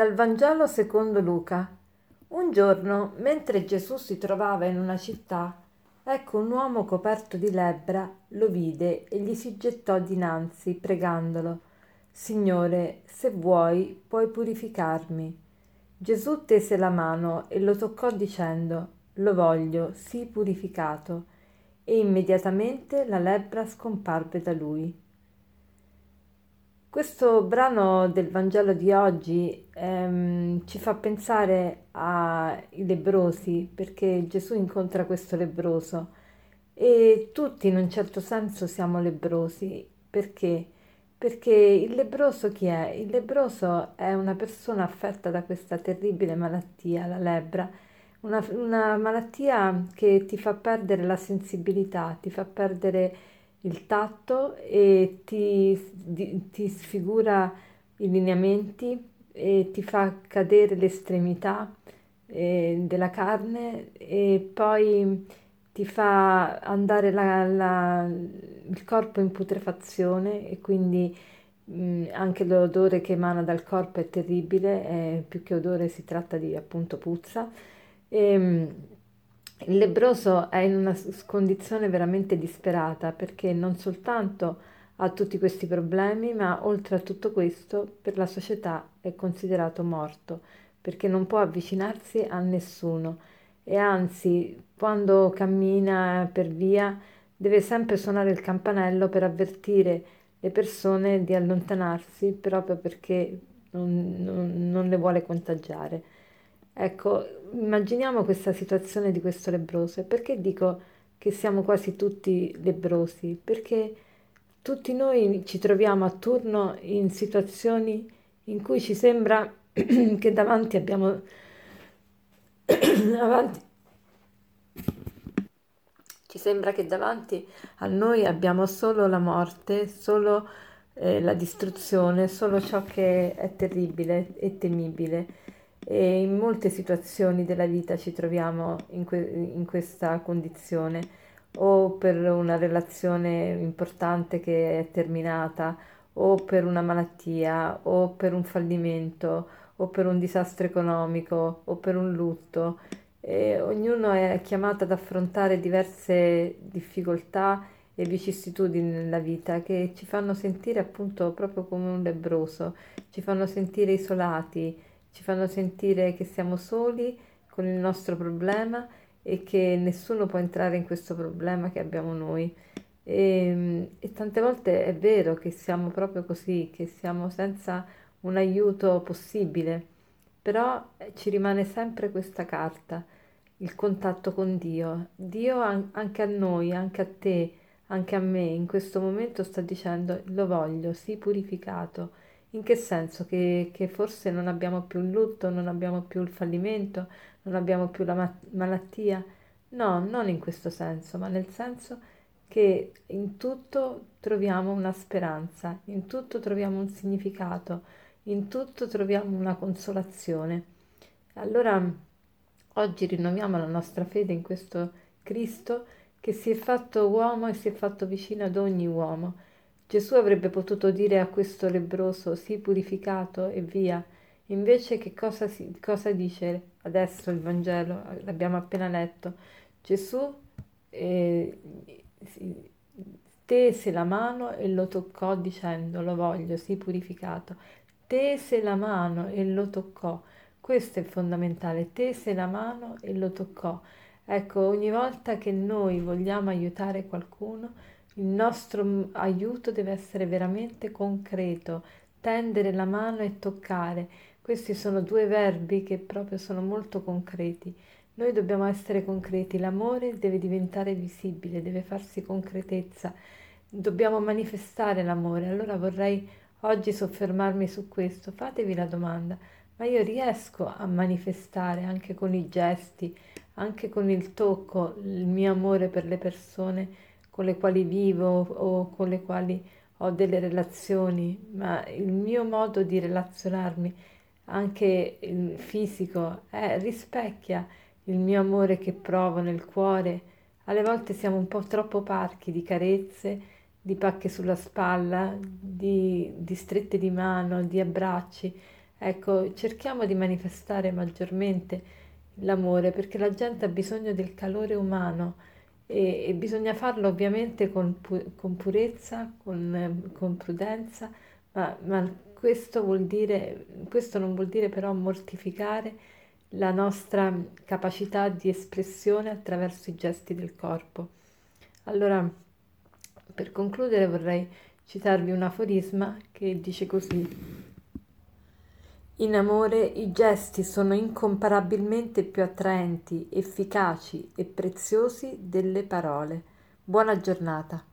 Dal Vangelo secondo Luca. Un giorno, mentre Gesù si trovava in una città, ecco un uomo coperto di lebbra lo vide e gli si gettò dinanzi, pregandolo, Signore, se vuoi, puoi purificarmi. Gesù tese la mano e lo toccò dicendo, Lo voglio, sii purificato. E immediatamente la lebbra scomparve da lui. Questo brano del Vangelo di oggi ehm, ci fa pensare ai lebrosi perché Gesù incontra questo lebroso e tutti in un certo senso siamo lebrosi perché? Perché il lebroso chi è? Il lebroso è una persona affetta da questa terribile malattia, la lebbra, una, una malattia che ti fa perdere la sensibilità, ti fa perdere il tatto e ti, ti sfigura i lineamenti e ti fa cadere l'estremità eh, della carne e poi ti fa andare la, la, il corpo in putrefazione e quindi mh, anche l'odore che emana dal corpo è terribile, è, più che odore si tratta di appunto puzza. E, mh, il lebroso è in una condizione veramente disperata perché non soltanto ha tutti questi problemi, ma oltre a tutto questo per la società è considerato morto perché non può avvicinarsi a nessuno e anzi quando cammina per via deve sempre suonare il campanello per avvertire le persone di allontanarsi proprio perché non, non, non le vuole contagiare. Ecco, immaginiamo questa situazione di questo lebroso. E perché dico che siamo quasi tutti lebrosi? Perché tutti noi ci troviamo a turno in situazioni in cui ci sembra che davanti abbiamo avanti ci sembra che davanti a noi abbiamo solo la morte, solo eh, la distruzione, solo ciò che è terribile e temibile e in molte situazioni della vita ci troviamo in, que- in questa condizione o per una relazione importante che è terminata o per una malattia o per un fallimento o per un disastro economico o per un lutto. E ognuno è chiamato ad affrontare diverse difficoltà e vicissitudini nella vita che ci fanno sentire appunto proprio come un lebroso, ci fanno sentire isolati, ci fanno sentire che siamo soli con il nostro problema e che nessuno può entrare in questo problema che abbiamo noi. E, e, tante volte è vero che siamo proprio così, che siamo senza un aiuto possibile, però ci rimane sempre questa carta, il contatto con Dio. Dio anche a noi, anche a te, anche a me in questo momento sta dicendo lo voglio, sii purificato in che senso? Che, che forse non abbiamo più il lutto, non abbiamo più il fallimento, non abbiamo più la ma- malattia? No, non in questo senso, ma nel senso che in tutto troviamo una speranza, in tutto troviamo un significato, in tutto troviamo una consolazione. Allora oggi rinnoviamo la nostra fede in questo Cristo che si è fatto uomo e si è fatto vicino ad ogni uomo Gesù avrebbe potuto dire a questo lebroso sii purificato e via. Invece che cosa, si, cosa dice adesso il Vangelo? L'abbiamo appena letto. Gesù eh, tese la mano e lo toccò dicendo lo voglio, sii purificato. Tese la mano e lo toccò. Questo è fondamentale, tese la mano e lo toccò. Ecco, ogni volta che noi vogliamo aiutare qualcuno, il nostro aiuto deve essere veramente concreto, tendere la mano e toccare. Questi sono due verbi che proprio sono molto concreti. Noi dobbiamo essere concreti, l'amore deve diventare visibile, deve farsi concretezza, dobbiamo manifestare l'amore. Allora vorrei oggi soffermarmi su questo. Fatevi la domanda, ma io riesco a manifestare anche con i gesti, anche con il tocco, il mio amore per le persone? Con le quali vivo o con le quali ho delle relazioni, ma il mio modo di relazionarmi, anche il fisico, eh, rispecchia il mio amore che provo nel cuore. Alle volte siamo un po' troppo parchi di carezze, di pacche sulla spalla, di, di strette di mano, di abbracci. Ecco, cerchiamo di manifestare maggiormente l'amore perché la gente ha bisogno del calore umano e, e bisogna farlo ovviamente con, pu- con purezza, con, con prudenza, ma, ma questo, dire, questo non vuol dire però mortificare la nostra capacità di espressione attraverso i gesti del corpo. Allora, per concludere vorrei citarvi un aforisma che dice così. In amore i gesti sono incomparabilmente più attraenti, efficaci e preziosi delle parole. Buona giornata.